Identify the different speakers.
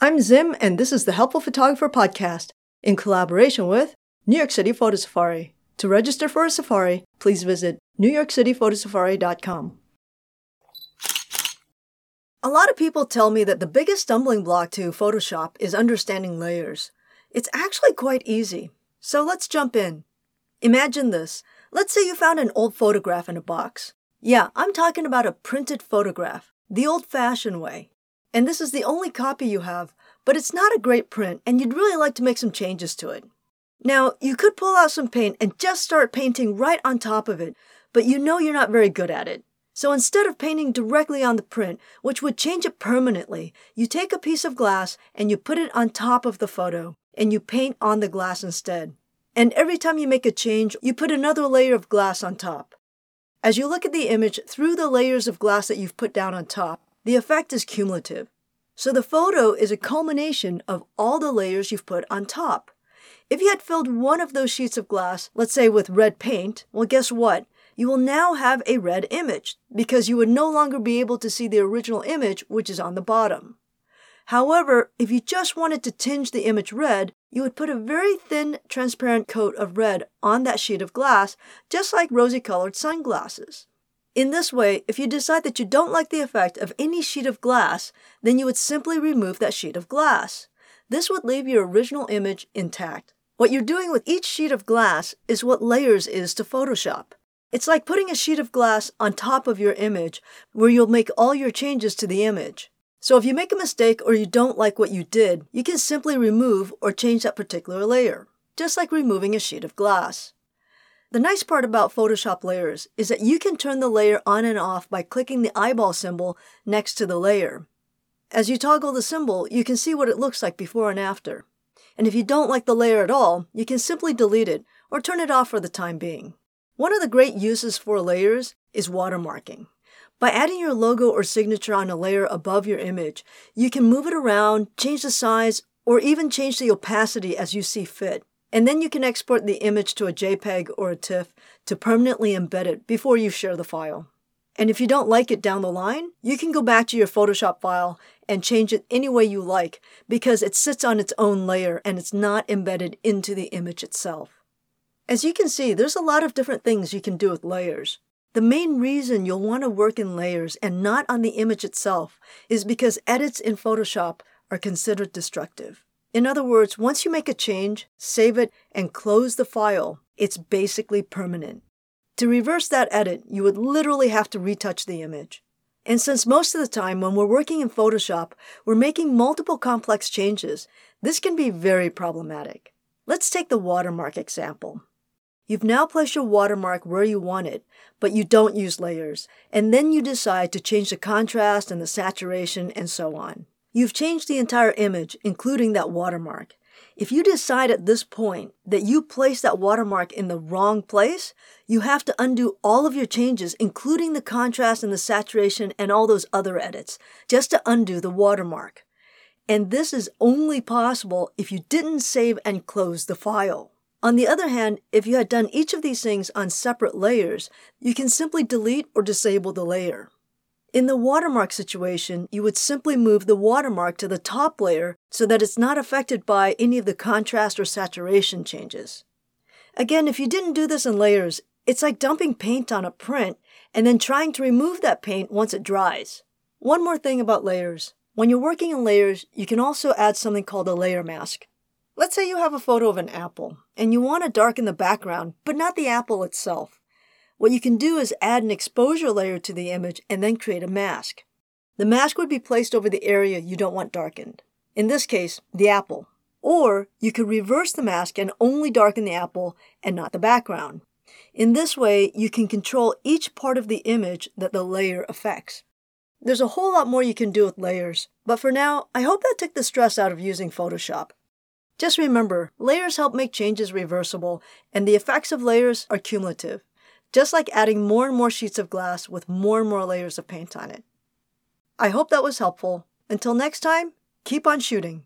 Speaker 1: I'm Zim, and this is the Helpful Photographer Podcast in collaboration with New York City Photo Safari. To register for a safari, please visit newyorkcityphotosafari.com. A lot of people tell me that the biggest stumbling block to Photoshop is understanding layers. It's actually quite easy. So let's jump in. Imagine this. Let's say you found an old photograph in a box. Yeah, I'm talking about a printed photograph, the old fashioned way. And this is the only copy you have, but it's not a great print and you'd really like to make some changes to it. Now, you could pull out some paint and just start painting right on top of it, but you know you're not very good at it. So instead of painting directly on the print, which would change it permanently, you take a piece of glass and you put it on top of the photo, and you paint on the glass instead. And every time you make a change, you put another layer of glass on top. As you look at the image through the layers of glass that you've put down on top, the effect is cumulative. So the photo is a culmination of all the layers you've put on top. If you had filled one of those sheets of glass, let's say with red paint, well, guess what? You will now have a red image because you would no longer be able to see the original image, which is on the bottom. However, if you just wanted to tinge the image red, you would put a very thin, transparent coat of red on that sheet of glass, just like rosy colored sunglasses. In this way, if you decide that you don't like the effect of any sheet of glass, then you would simply remove that sheet of glass. This would leave your original image intact. What you're doing with each sheet of glass is what layers is to Photoshop. It's like putting a sheet of glass on top of your image where you'll make all your changes to the image. So if you make a mistake or you don't like what you did, you can simply remove or change that particular layer, just like removing a sheet of glass. The nice part about Photoshop layers is that you can turn the layer on and off by clicking the eyeball symbol next to the layer. As you toggle the symbol, you can see what it looks like before and after. And if you don't like the layer at all, you can simply delete it or turn it off for the time being. One of the great uses for layers is watermarking. By adding your logo or signature on a layer above your image, you can move it around, change the size, or even change the opacity as you see fit. And then you can export the image to a JPEG or a TIFF to permanently embed it before you share the file. And if you don't like it down the line, you can go back to your Photoshop file and change it any way you like because it sits on its own layer and it's not embedded into the image itself. As you can see, there's a lot of different things you can do with layers. The main reason you'll want to work in layers and not on the image itself is because edits in Photoshop are considered destructive. In other words, once you make a change, save it, and close the file, it's basically permanent. To reverse that edit, you would literally have to retouch the image. And since most of the time when we're working in Photoshop, we're making multiple complex changes, this can be very problematic. Let's take the watermark example. You've now placed your watermark where you want it, but you don't use layers, and then you decide to change the contrast and the saturation and so on. You've changed the entire image, including that watermark. If you decide at this point that you placed that watermark in the wrong place, you have to undo all of your changes, including the contrast and the saturation and all those other edits, just to undo the watermark. And this is only possible if you didn't save and close the file. On the other hand, if you had done each of these things on separate layers, you can simply delete or disable the layer. In the watermark situation, you would simply move the watermark to the top layer so that it's not affected by any of the contrast or saturation changes. Again, if you didn't do this in layers, it's like dumping paint on a print and then trying to remove that paint once it dries. One more thing about layers. When you're working in layers, you can also add something called a layer mask. Let's say you have a photo of an apple and you want to darken the background, but not the apple itself. What you can do is add an exposure layer to the image and then create a mask. The mask would be placed over the area you don't want darkened. In this case, the apple. Or you could reverse the mask and only darken the apple and not the background. In this way, you can control each part of the image that the layer affects. There's a whole lot more you can do with layers, but for now, I hope that took the stress out of using Photoshop. Just remember, layers help make changes reversible, and the effects of layers are cumulative, just like adding more and more sheets of glass with more and more layers of paint on it. I hope that was helpful. Until next time, keep on shooting.